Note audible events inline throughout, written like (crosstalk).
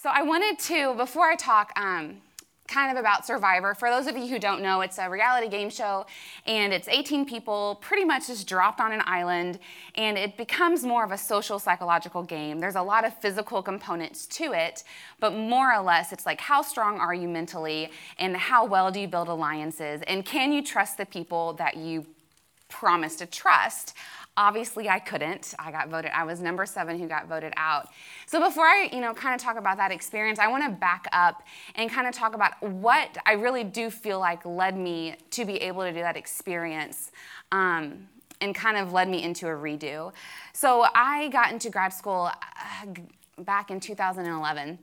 So I wanted to, before I talk, um, kind of about Survivor. For those of you who don't know, it's a reality game show and it's 18 people pretty much just dropped on an island and it becomes more of a social psychological game. There's a lot of physical components to it, but more or less it's like how strong are you mentally and how well do you build alliances and can you trust the people that you promise to trust? Obviously, I couldn't. I got voted. I was number seven who got voted out. So before I, you know, kind of talk about that experience, I want to back up and kind of talk about what I really do feel like led me to be able to do that experience. Um, and kind of led me into a redo. So I got into grad school uh, back in 2011,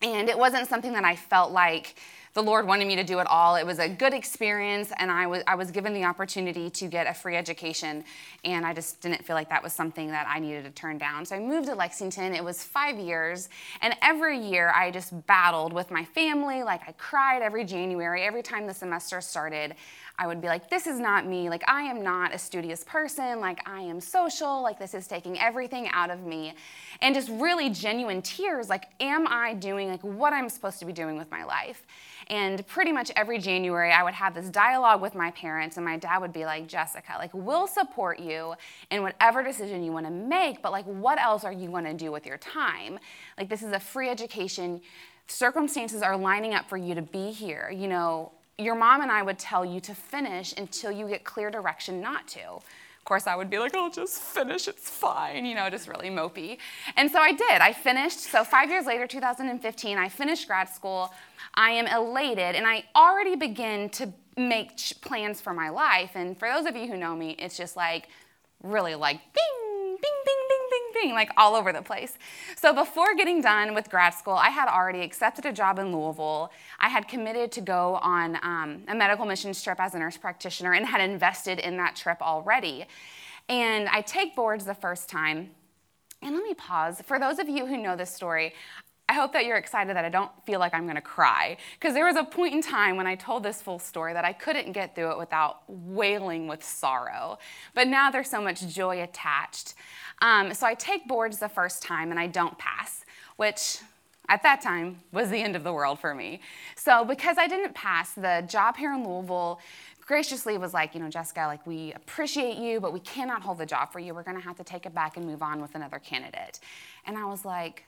and it wasn't something that I felt like the Lord wanted me to do it all. It was a good experience, and I was, I was given the opportunity to get a free education, and I just didn't feel like that was something that I needed to turn down. So I moved to Lexington. It was five years, and every year I just battled with my family. Like I cried every January, every time the semester started. I would be like, this is not me. Like, I am not a studious person. Like, I am social. Like, this is taking everything out of me. And just really genuine tears. Like, am I doing like what I'm supposed to be doing with my life? And pretty much every January, I would have this dialogue with my parents, and my dad would be like, Jessica, like, we'll support you in whatever decision you want to make, but like, what else are you going to do with your time? Like, this is a free education. Circumstances are lining up for you to be here. You know, your mom and I would tell you to finish until you get clear direction not to. Of course, I would be like, I'll just finish, it's fine, you know, just really mopey. And so I did. I finished. So, five years later, 2015, I finished grad school. I am elated, and I already begin to make plans for my life. And for those of you who know me, it's just like really like bing, bing, bing, bing, like all over the place. So before getting done with grad school, I had already accepted a job in Louisville. I had committed to go on um, a medical missions trip as a nurse practitioner and had invested in that trip already. And I take boards the first time. And let me pause. For those of you who know this story, I hope that you're excited that I don't feel like I'm going to cry. Because there was a point in time when I told this full story that I couldn't get through it without wailing with sorrow. But now there's so much joy attached. Um, so I take boards the first time and I don't pass, which at that time was the end of the world for me. So because I didn't pass, the job here in Louisville graciously was like, you know, Jessica, like we appreciate you, but we cannot hold the job for you. We're going to have to take it back and move on with another candidate. And I was like,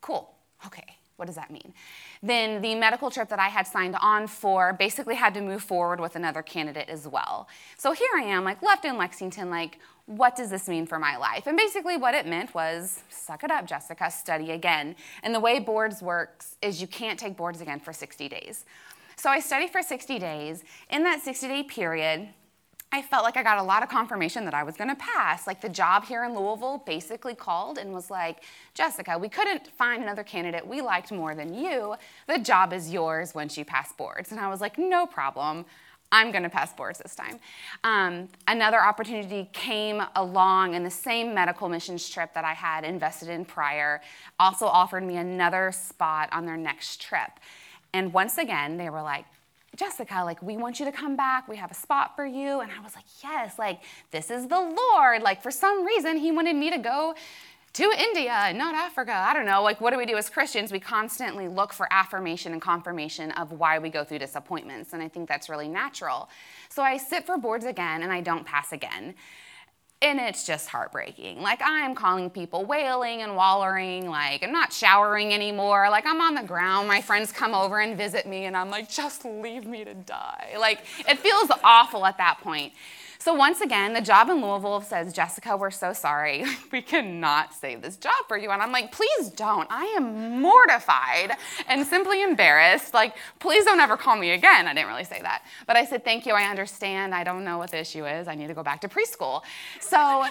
cool Okay, what does that mean? Then the medical trip that I had signed on for basically had to move forward with another candidate as well. So here I am, like left in Lexington, like, what does this mean for my life? And basically what it meant was, suck it up, Jessica, study again. And the way boards works is you can't take boards again for 60 days. So I studied for 60 days. In that 60 day period, I felt like I got a lot of confirmation that I was going to pass. Like the job here in Louisville basically called and was like, Jessica, we couldn't find another candidate we liked more than you. The job is yours once you pass boards. And I was like, no problem. I'm going to pass boards this time. Um, another opportunity came along in the same medical missions trip that I had invested in prior, also offered me another spot on their next trip. And once again, they were like, Jessica, like, we want you to come back. We have a spot for you. And I was like, yes, like, this is the Lord. Like, for some reason, He wanted me to go to India and not Africa. I don't know. Like, what do we do as Christians? We constantly look for affirmation and confirmation of why we go through disappointments. And I think that's really natural. So I sit for boards again and I don't pass again. And it's just heartbreaking. Like, I'm calling people wailing and wallering. Like, I'm not showering anymore. Like, I'm on the ground. My friends come over and visit me, and I'm like, just leave me to die. Like, it feels awful at that point. So once again, the job in Louisville says, Jessica, we're so sorry. (laughs) we cannot save this job for you. And I'm like, please don't. I am mortified and simply embarrassed. Like, please don't ever call me again. I didn't really say that. But I said, thank you. I understand. I don't know what the issue is. I need to go back to preschool. So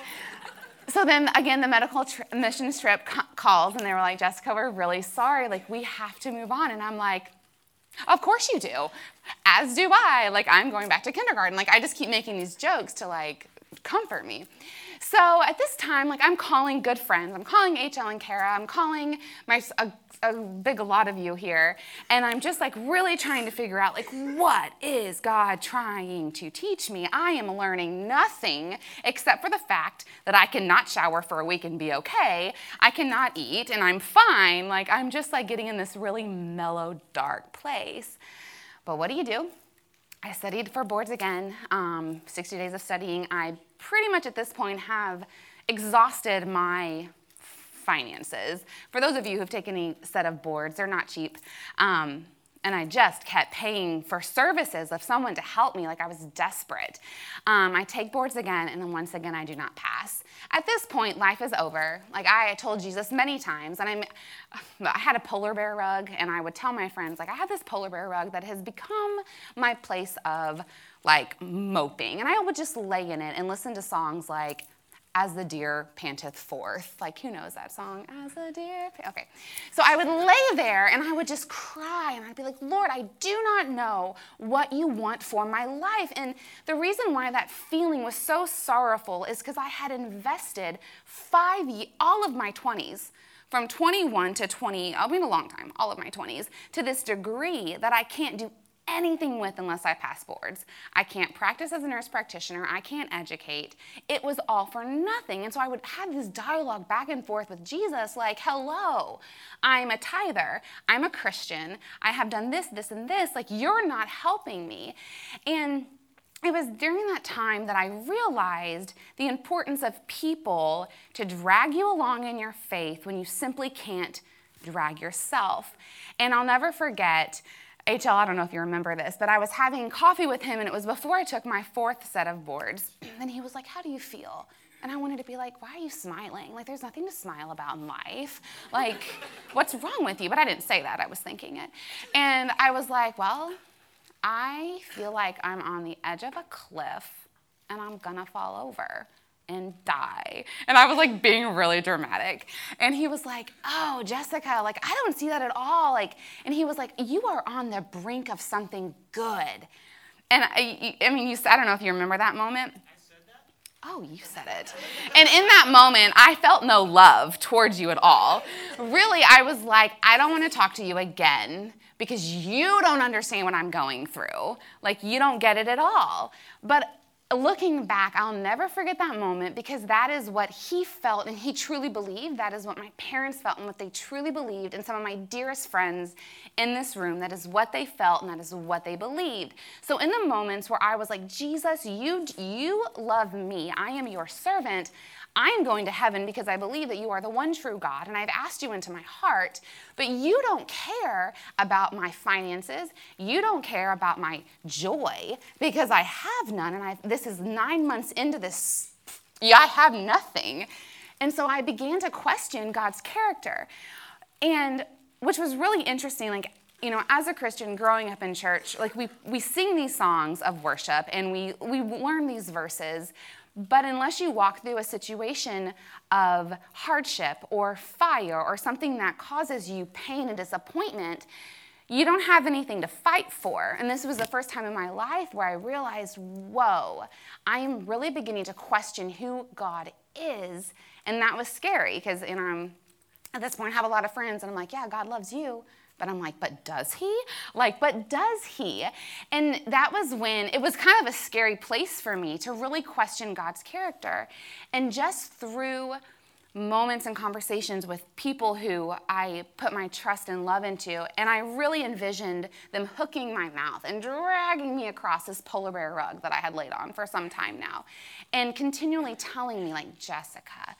so then again the medical tri- missions trip calls and they were like jessica we're really sorry like we have to move on and i'm like of course you do. As do I. Like, I'm going back to kindergarten. Like, I just keep making these jokes to like comfort me. So at this time, like I'm calling good friends. I'm calling HL and Kara. I'm calling my a, a big lot of you here, and I'm just like really trying to figure out like what is God trying to teach me? I am learning nothing except for the fact that I cannot shower for a week and be okay. I cannot eat and I'm fine. Like I'm just like getting in this really mellow, dark place. But what do you do? I studied for boards again, um, 60 days of studying. I pretty much at this point have exhausted my finances. For those of you who've taken a set of boards, they're not cheap. Um, and I just kept paying for services of someone to help me, like I was desperate. Um, I take boards again, and then once again, I do not pass. At this point, life is over. Like I told Jesus many times, and I'm, I had a polar bear rug, and I would tell my friends, like, I have this polar bear rug that has become my place of like moping, and I would just lay in it and listen to songs like as the deer panteth forth. Like, who knows that song? As the deer. Okay. So I would lay there and I would just cry and I'd be like, Lord, I do not know what you want for my life. And the reason why that feeling was so sorrowful is because I had invested five, all of my 20s from 21 to 20, uh, I mean a long time, all of my 20s, to this degree that I can't do anything with unless I pass boards. I can't practice as a nurse practitioner. I can't educate. It was all for nothing. And so I would have this dialogue back and forth with Jesus like, hello, I'm a tither. I'm a Christian. I have done this, this, and this. Like, you're not helping me. And it was during that time that I realized the importance of people to drag you along in your faith when you simply can't drag yourself. And I'll never forget HL, I don't know if you remember this, but I was having coffee with him and it was before I took my fourth set of boards. (clears throat) And he was like, How do you feel? And I wanted to be like, Why are you smiling? Like, there's nothing to smile about in life. Like, what's wrong with you? But I didn't say that, I was thinking it. And I was like, Well, I feel like I'm on the edge of a cliff and I'm gonna fall over and die. And I was like being really dramatic. And he was like, Oh, Jessica, like, I don't see that at all. Like, and he was like, You are on the brink of something good. And I, I mean, you, I don't know if you remember that moment. Oh, you said it. And in that moment, I felt no love towards you at all. Really, I was like, I don't want to talk to you again because you don't understand what I'm going through. Like, you don't get it at all. But looking back, I'll never forget that moment because that is what he felt and he truly believed. That is what my parents felt and what they truly believed. And some of my dearest friends in this room, that is what they felt and that is what they believed. So in the moments where I was like, Jesus, you, you love me, I am your servant. I'm going to heaven because I believe that you are the one true God and I've asked you into my heart, but you don't care about my finances. You don't care about my joy because I have none. And I, this is nine months into this, yeah, I have nothing. And so I began to question God's character. And which was really interesting. Like, you know, as a Christian growing up in church, like we, we sing these songs of worship and we, we learn these verses, but unless you walk through a situation of hardship or fire or something that causes you pain and disappointment, you don't have anything to fight for. And this was the first time in my life where I realized, whoa, I am really beginning to question who God is. And that was scary because you know, at this point I have a lot of friends and I'm like, yeah, God loves you. But I'm like, but does he? Like, but does he? And that was when it was kind of a scary place for me to really question God's character. And just through moments and conversations with people who I put my trust and love into, and I really envisioned them hooking my mouth and dragging me across this polar bear rug that I had laid on for some time now, and continually telling me, like, Jessica,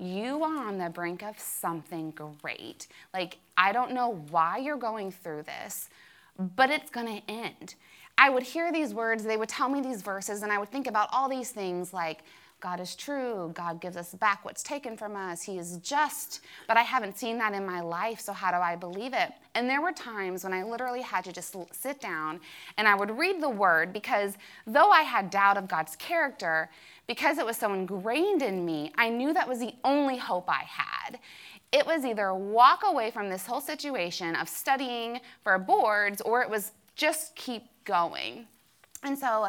you are on the brink of something great. Like, I don't know why you're going through this, but it's going to end. I would hear these words, they would tell me these verses, and I would think about all these things like, God is true. God gives us back what's taken from us. He is just. But I haven't seen that in my life, so how do I believe it? And there were times when I literally had to just sit down and I would read the word because though I had doubt of God's character, because it was so ingrained in me, I knew that was the only hope I had. It was either walk away from this whole situation of studying for boards or it was just keep going. And so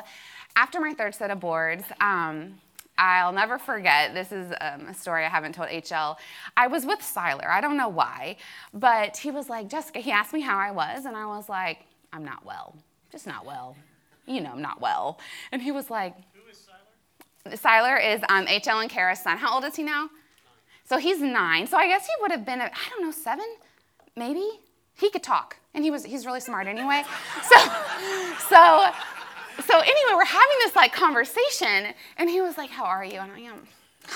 after my third set of boards, um, I'll never forget. This is um, a story I haven't told HL. I was with Siler. I don't know why, but he was like, Jessica, he asked me how I was, and I was like, I'm not well. Just not well. You know, I'm not well. And he was like, Who is Siler? Siler is um, HL and Kara's son. How old is he now? So he's nine. So I guess he would have been, I don't know, seven, maybe. He could talk, and he was he's really smart anyway. (laughs) So, so, so anyway, we're having this like conversation, and he was like, "How are you?" And I am.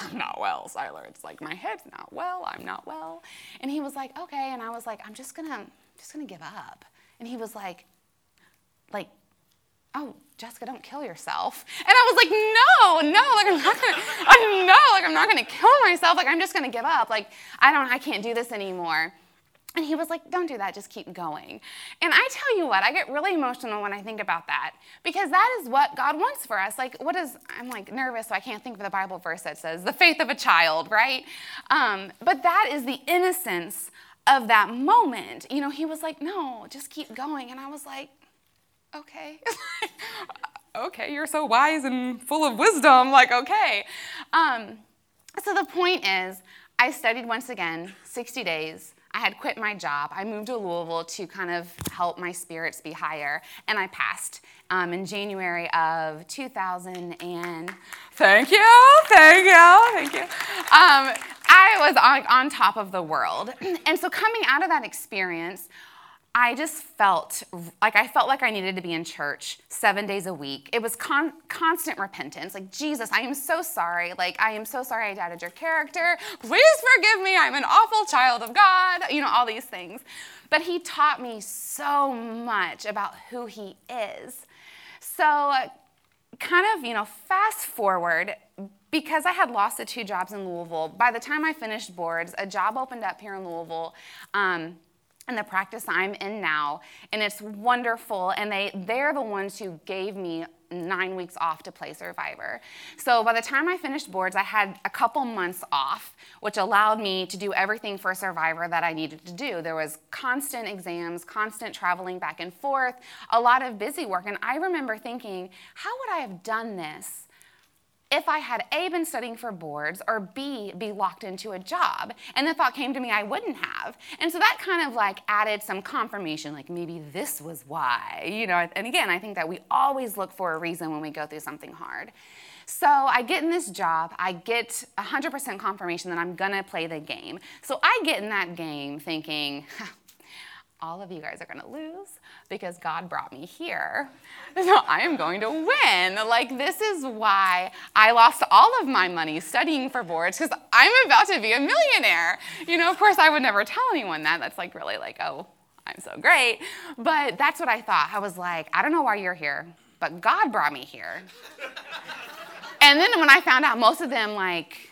I'm (laughs) not well, Siler. It's like my head's not well. I'm not well. And he was like, okay. And I was like, I'm just gonna, just gonna give up. And he was like, like, oh, Jessica, don't kill yourself. And I was like, no, no, like I'm not gonna, I know, like I'm not gonna kill myself. Like I'm just gonna give up. Like I don't, I can't do this anymore. And he was like, don't do that, just keep going. And I tell you what, I get really emotional when I think about that because that is what God wants for us. Like, what is, I'm like nervous, so I can't think of the Bible verse that says, the faith of a child, right? Um, but that is the innocence of that moment. You know, he was like, no, just keep going. And I was like, okay. (laughs) okay, you're so wise and full of wisdom. Like, okay. Um, so the point is, I studied once again, 60 days. I had quit my job. I moved to Louisville to kind of help my spirits be higher, and I passed um, in January of 2000. And thank you, thank you, thank you. Um, I was on, on top of the world, (clears throat) and so coming out of that experience, I just felt like I felt like I needed to be in church seven days a week. It was con- constant repentance. Like, Jesus, I am so sorry. Like, I am so sorry I doubted your character. Please forgive me. I'm an awful child of God. You know, all these things. But He taught me so much about who He is. So, kind of, you know, fast forward, because I had lost the two jobs in Louisville, by the time I finished boards, a job opened up here in Louisville. Um, and the practice I'm in now, and it's wonderful. And they they're the ones who gave me nine weeks off to play Survivor. So by the time I finished boards, I had a couple months off, which allowed me to do everything for Survivor that I needed to do. There was constant exams, constant traveling back and forth, a lot of busy work. And I remember thinking, how would I have done this? If I had A, been studying for boards, or B, be locked into a job. And the thought came to me I wouldn't have. And so that kind of like added some confirmation, like maybe this was why, you know. And again, I think that we always look for a reason when we go through something hard. So I get in this job, I get 100% confirmation that I'm gonna play the game. So I get in that game thinking, all of you guys are gonna lose because God brought me here. (laughs) So I am going to win. Like, this is why I lost all of my money studying for boards because I'm about to be a millionaire. You know, of course, I would never tell anyone that. That's like really like, oh, I'm so great. But that's what I thought. I was like, I don't know why you're here, but God brought me here. (laughs) and then when I found out most of them, like,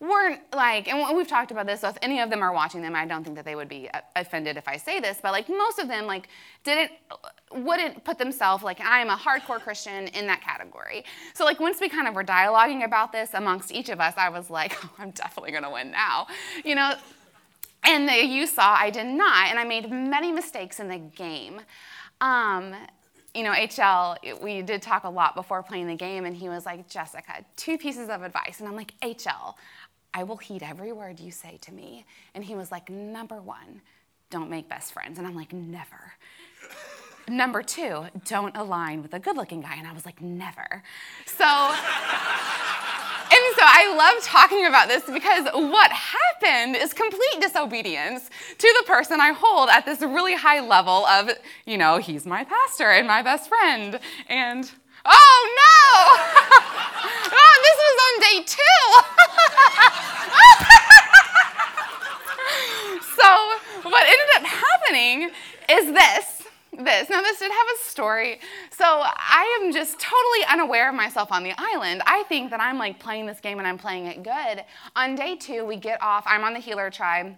weren't like, and we've talked about this, so if any of them are watching them, I don't think that they would be uh, offended if I say this, but like most of them, like, didn't, wouldn't put themselves, like, I am a hardcore Christian in that category. So, like, once we kind of were dialoguing about this amongst each of us, I was like, (laughs) oh, I'm definitely gonna win now, you know? And the, you saw I did not, and I made many mistakes in the game. Um, you know, HL, we did talk a lot before playing the game, and he was like, Jessica, two pieces of advice. And I'm like, HL, I will heed every word you say to me. And he was like, Number one, don't make best friends. And I'm like, Never. Number two, don't align with a good looking guy. And I was like, Never. So, and so I love talking about this because what happened is complete disobedience to the person I hold at this really high level of, you know, he's my pastor and my best friend. And Oh no! (laughs) oh, this was on day two. (laughs) so, what ended up happening is this. This. Now, this did have a story. So, I am just totally unaware of myself on the island. I think that I'm like playing this game and I'm playing it good. On day two, we get off. I'm on the healer tribe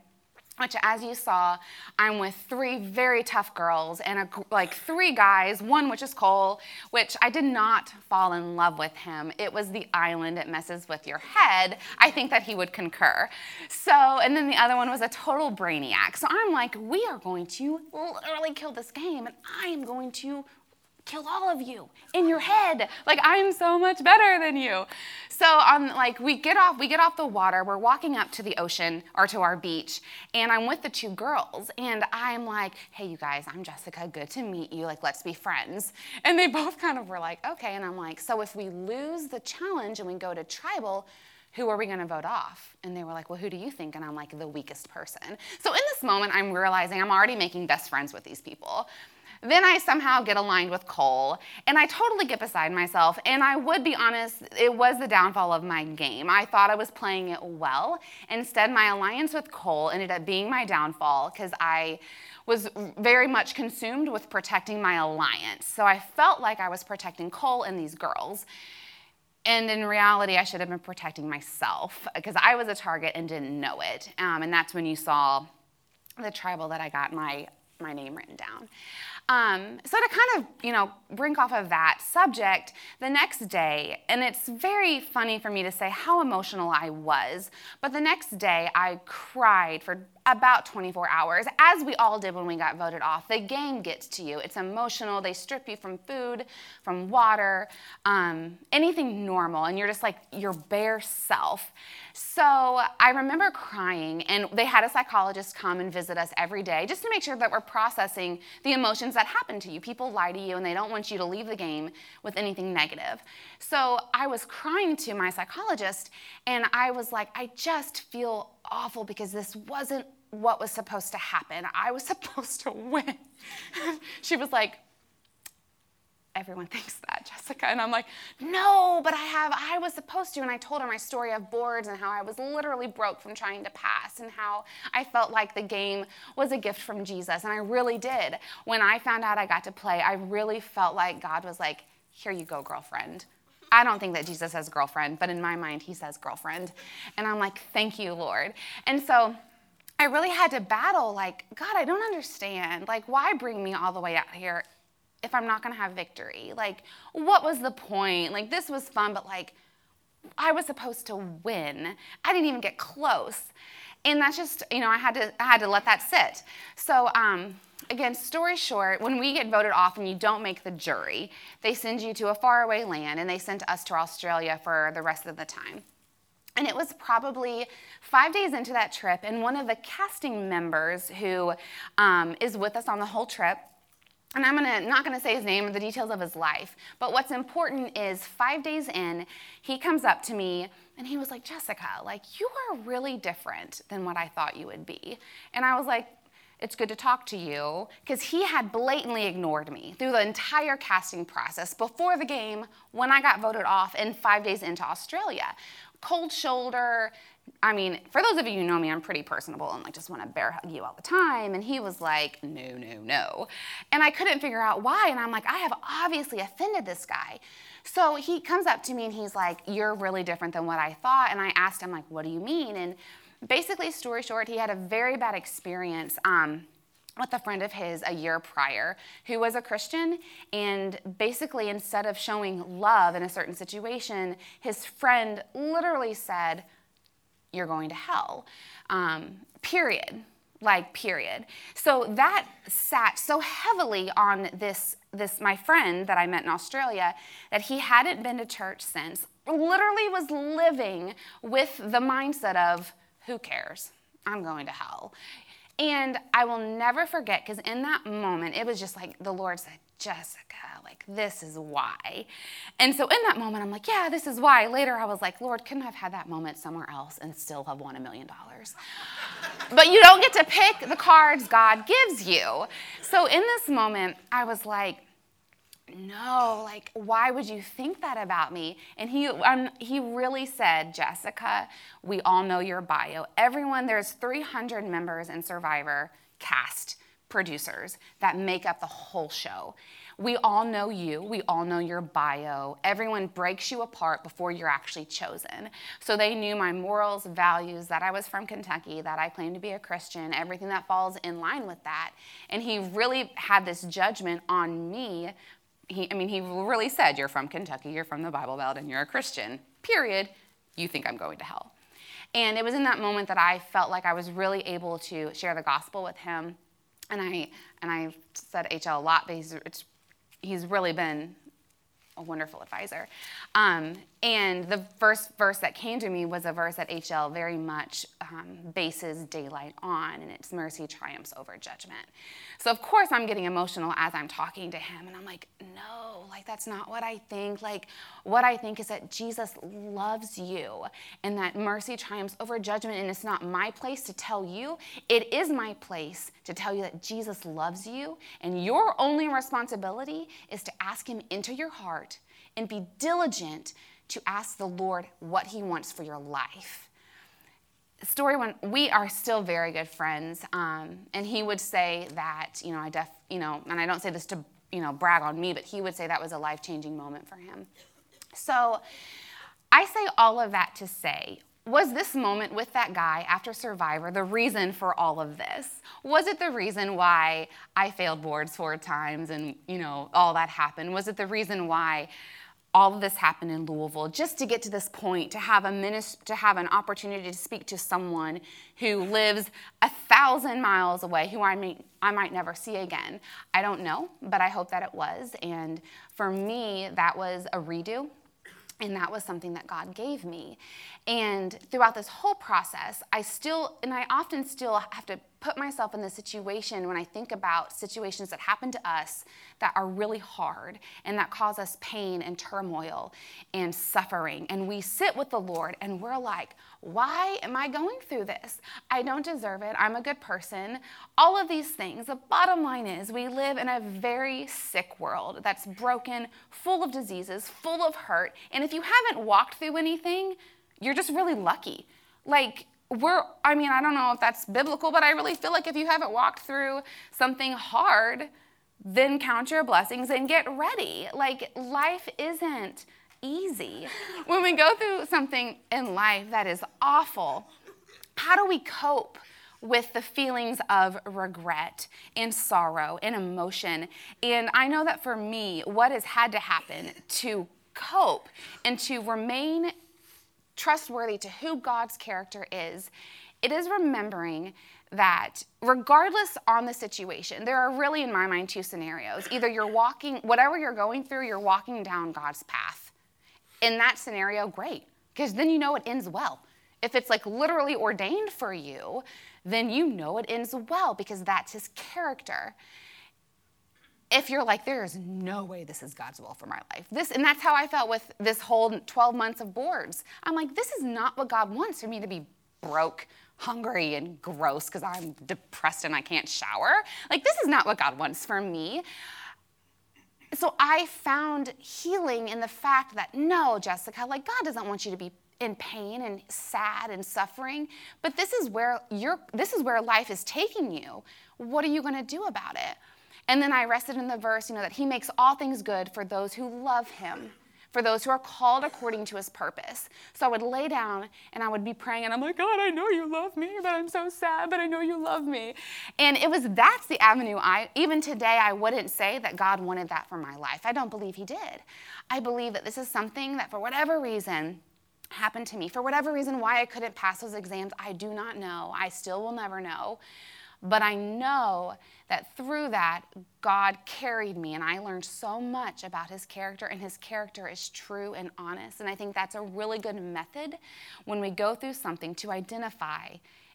which as you saw i'm with three very tough girls and a, like three guys one which is cole which i did not fall in love with him. It was the island it messes with your head. I think that he would concur. So and then the other one was a total brainiac. So i'm like we are going to literally kill this game and i am going to kill all of you in your head. Like I'm so much better than you. So on like we get off we get off the water, we're walking up to the ocean or to our beach, and I'm with the two girls, and I'm like, hey you guys, I'm Jessica, good to meet you. Like let's be friends. And they both (laughs) kind of were like, okay. And I'm like, so if we lose the challenge and we go to tribal, who are we going to vote off? And they were like, well, who do you think? And I'm like, the weakest person. So in this moment, I'm realizing I'm already making best friends with these people. Then I somehow get aligned with Cole, and I totally get beside myself. And I would be honest, it was the downfall of my game. I thought I was playing it well. Instead, my alliance with Cole ended up being my downfall because I was very much consumed with protecting my alliance. So I felt like I was protecting Cole and these girls. And in reality, I should have been protecting myself because I was a target and didn't know it. Um, and that's when you saw the tribal that I got my, my name written down. Um, so to kind of, you know, brink off of that subject, the next day, and it's very funny for me to say how emotional I was, but the next day I cried for about 24 hours, as we all did when we got voted off. The game gets to you. It's emotional. They strip you from food, from water, um, anything normal, and you're just like your bare self. So I remember crying, and they had a psychologist come and visit us every day just to make sure that we're processing the emotions that happen to you. People lie to you, and they don't want you to leave the game with anything negative. So I was crying to my psychologist, and I was like, I just feel awful because this wasn't what was supposed to happen. I was (laughs) supposed to win. (laughs) she was like, everyone (laughs) thinks that, Jessica. And I'm like, no, but I have, I was supposed to. And I told her my story of boards and how I was literally broke from trying to pass and how I felt like the game was a gift from Jesus. And I really did. When I found out I got to play, I really felt like God was like, here you go, girlfriend. I don't think that Jesus says girlfriend, but in my mind, he says girlfriend. And I'm like, thank you, Lord. And so, I really had to battle, like, God, I don't understand. Like, why bring me all the way out here if I'm not gonna have victory? Like, what was the point? Like, this was fun, but like, I was supposed to win. I didn't even get close. And that's just, you know, I had to, I had to let that sit. So, um, again, story short, when we get voted off and you don't make the jury, they send you to a faraway land and they sent us to Australia for the rest of the time. And it was probably five days into that trip, and one of the casting members who um, is with us on the whole trip, and I'm gonna, not going to say his name or the details of his life, but what's important is five days in, he comes up to me and he was like, Jessica, like, you are really different than what I thought you would be. And I was like, it's good to talk to you because he had blatantly ignored me through the entire casting process before the game when I got voted off and five days into Australia cold shoulder. I mean, for those of you who know me, I'm pretty personable and like just want to bear hug you all the time. And he was like, no, no, no. And I couldn't figure out why. And I'm like, I have obviously offended this guy. So he comes up to me and he's like, You're really different than what I thought. And I asked him, like, what do you mean? And basically, story short, he had a very bad experience. Um, with a friend of his a year prior who was a Christian. And basically, instead of showing love in a certain situation, his friend literally said, You're going to hell. Um, period. Like, period. So that sat so heavily on this, this, my friend that I met in Australia, that he hadn't been to church since, literally was living with the mindset of, who cares? I'm going to hell. And I will never forget because in that moment, it was just like the Lord said, Jessica, like, this is why. And so in that moment, I'm like, yeah, this is why. Later, I was like, Lord, couldn't I have had that moment somewhere else and still have won a million dollars? But you don't get to pick the cards God gives you. So in this moment, I was like, no, like, why would you think that about me? And he, um, he really said, Jessica, we all know your bio. Everyone, there's 300 members in Survivor cast producers that make up the whole show. We all know you. We all know your bio. Everyone breaks you apart before you're actually chosen. So they knew my morals, values, that I was from Kentucky, that I claimed to be a Christian, everything that falls in line with that. And he really had this judgment on me he, I mean, he really said, You're from Kentucky, you're from the Bible Belt, and you're a Christian, period. You think I'm going to hell. And it was in that moment that I felt like I was really able to share the gospel with him. And I, and I said HL a lot, but it's he's really been a wonderful advisor. Um, and the first verse that came to me was a verse that HL very much um, bases daylight on, and it's mercy triumphs over judgment. So, of course, I'm getting emotional as I'm talking to him, and I'm like, no, like, that's not what I think. Like, what I think is that Jesus loves you, and that mercy triumphs over judgment, and it's not my place to tell you. It is my place to tell you that Jesus loves you, and your only responsibility is to ask him into your heart and be diligent to ask the Lord what He wants for your life. Story one, we are still very good friends, um, and he would say that, you know, I def, you know, and I don't say this to, you know, brag on me, but he would say that was a life changing moment for him. So, I say all of that to say, was this moment with that guy after Survivor the reason for all of this? Was it the reason why I failed boards four times and, you know, all that happened? Was it the reason why all of this happened in Louisville just to get to this point, to have a minist- to have an opportunity to speak to someone who lives a thousand miles away, who I may I might never see again. I don't know, but I hope that it was. And for me, that was a redo. And that was something that God gave me. And throughout this whole process, I still, and I often still have to put myself in the situation when I think about situations that happen to us that are really hard and that cause us pain and turmoil and suffering. And we sit with the Lord and we're like, why am I going through this? I don't deserve it. I'm a good person. All of these things. The bottom line is, we live in a very sick world that's broken, full of diseases, full of hurt. And if you haven't walked through anything, you're just really lucky. Like, we're, I mean, I don't know if that's biblical, but I really feel like if you haven't walked through something hard, then count your blessings and get ready. Like, life isn't easy. When we go through something in life that is awful, how do we cope? with the feelings of regret and sorrow and emotion. And I know that for me, what has had to happen to cope and to remain trustworthy to who God's character is, it is remembering that regardless on the situation, there are really, in my mind, two scenarios. Either you're walking, whatever you're going through, you're walking down God's path. In that scenario, great, because then you know it ends well. If it's like literally ordained for you, then you know it ends well because that's his character if you're like, there is no way this is God's will for my life. This, and that's how I felt with this whole 12 months of boards. I'm like, this is not what God wants for me to be broke, hungry, and gross because I'm depressed and I can't shower. Like, this is not what God wants for me. So I found healing in the fact that no, Jessica, like God doesn't want you to be in pain and sad and suffering, but this is where you're this is where life is taking you. What are you going to do about it? And then I rested in the verse, you know, that he makes all things good for those who love him, for those who are called according to his purpose. So I would lay down and I would be praying, and I'm like, God, I know you love me, but I'm so sad, but I know you love me. And it was that's the avenue I, even today, I wouldn't say that God wanted that for my life. I don't believe he did. I believe that this is something that for whatever reason, happened to me. For whatever reason, why I couldn't pass those exams, I do not know. I still will never know. But I know that through that, God carried me, and I learned so much about his character, and his character is true and honest. And I think that's a really good method when we go through something to identify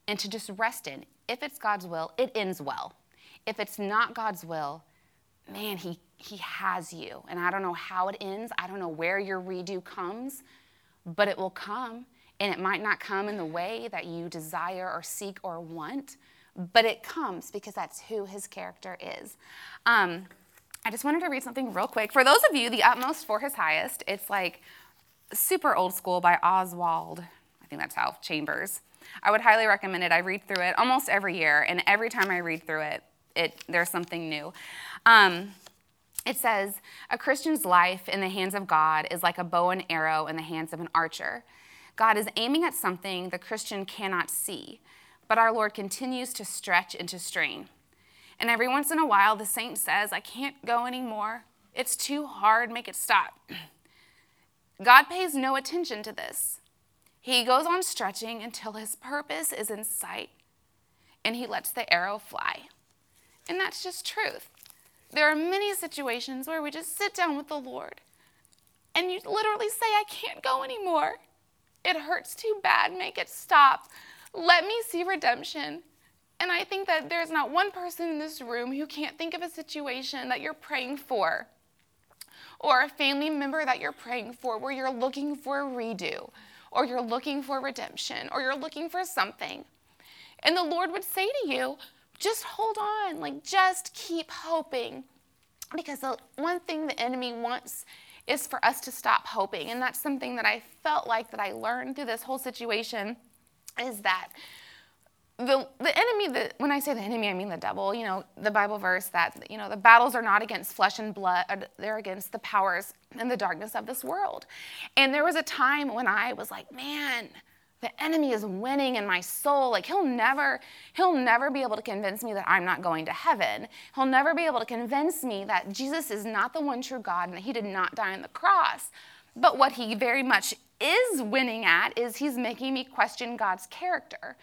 and to just rest in. If it's God's will, it ends well. If it's not God's will, man, he, he has you. And I don't know how it ends, I don't know where your redo comes, but it will come. And it might not come in the way that you desire or seek or want but it comes because that's who his character is. Um, I just wanted to read something real quick. For those of you, The Utmost for His Highest, it's like super old school by Oswald. I think that's how Chambers. I would highly recommend it. I read through it almost every year, and every time I read through it, it there's something new. Um, it says, A Christian's life in the hands of God is like a bow and arrow in the hands of an archer. God is aiming at something the Christian cannot see but our Lord continues to stretch and to strain. And every once in a while, the saint says, I can't go anymore. It's too hard. Make it stop. (clears throat) God pays no attention to this. He goes on stretching until his purpose is in sight and he lets the arrow fly. And that's just truth. there are many situations where we just sit down with the Lord and you literally say, I can't go anymore. It hurts too bad. Make it stop. Let me see redemption. And I think that there's not one person in this room who can't think of a situation that you're praying for or a family member that you're praying for where you're looking for a redo or you're looking for redemption or you're looking for something. And the Lord would say to you, just hold on, like just keep hoping. Because the one thing the enemy wants is for us to stop hoping. And that's something that I felt like that I learned through this whole situation is that the, the enemy, the, when I say the enemy, I mean the devil, you know, the Bible verse that, you know, the battles are not against flesh and blood, uh, they're against the powers and the darkness of this world. And there was a time when I was like, man, the enemy is winning in my soul. Like he'll never he'll never be able to convince me that i'm not going to heaven. He'll never be able to convince me that jesus is not the one true god and that he did not die on the cross. But what he very much is winning at is he's making me question god's character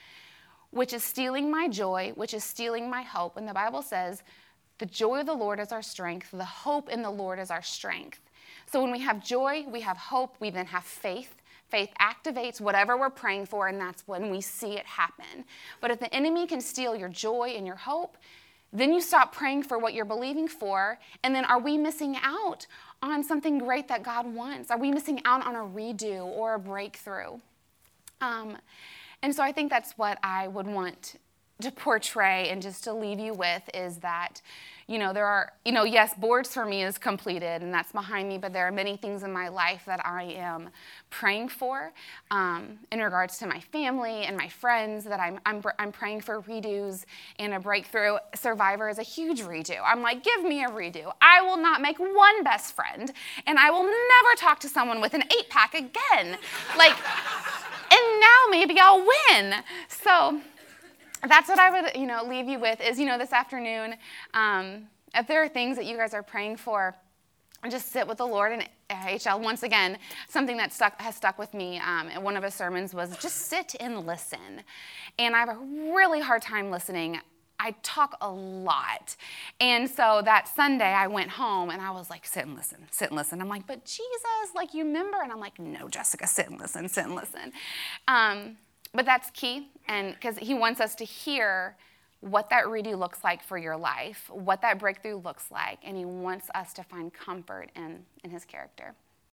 which is stealing my joy which is stealing my hope. And the bible says the joy of the lord is our strength. The hope in the lord is our strength. So when we have joy we have hope. We then have faith. Faith activates whatever we're praying for, and that's when we see it happen. But if the enemy can steal your joy and your hope, then you stop praying for what you're believing for, and then are we missing out on something great that God wants? Are we missing out on a redo or a breakthrough? Um, and so I think that's what I would want to (laughs) portray and just to leave you with is that you know, there are, you know, yes, boards for me is completed and that's behind me, but there are many things in my life that I am praying for um, in regards to my family and my friends that I'm, I'm, I'm praying for redos and a breakthrough. Survivor is a huge redo. I'm like, give me a redo. I will not make one best friend and I will never talk to someone with an eight pack again. Like, and now maybe I'll win. So, that's what I would, you know, leave you with is, you know, this afternoon, um, if there are things that you guys are praying for, just sit with the Lord and HL. Once again, something that stuck, has stuck with me um, in one of his sermons was just sit and listen. And I have a really hard time listening. I talk a lot. And so that Sunday I went home and I was like, sit and listen, sit and listen. I'm like, but Jesus, like you remember? And I'm like, no, Jessica, sit and listen, sit and listen. Um, but that's key, and because he wants us to hear what that redo looks like for your life, what that breakthrough looks like, and he wants us to find comfort in, in his character.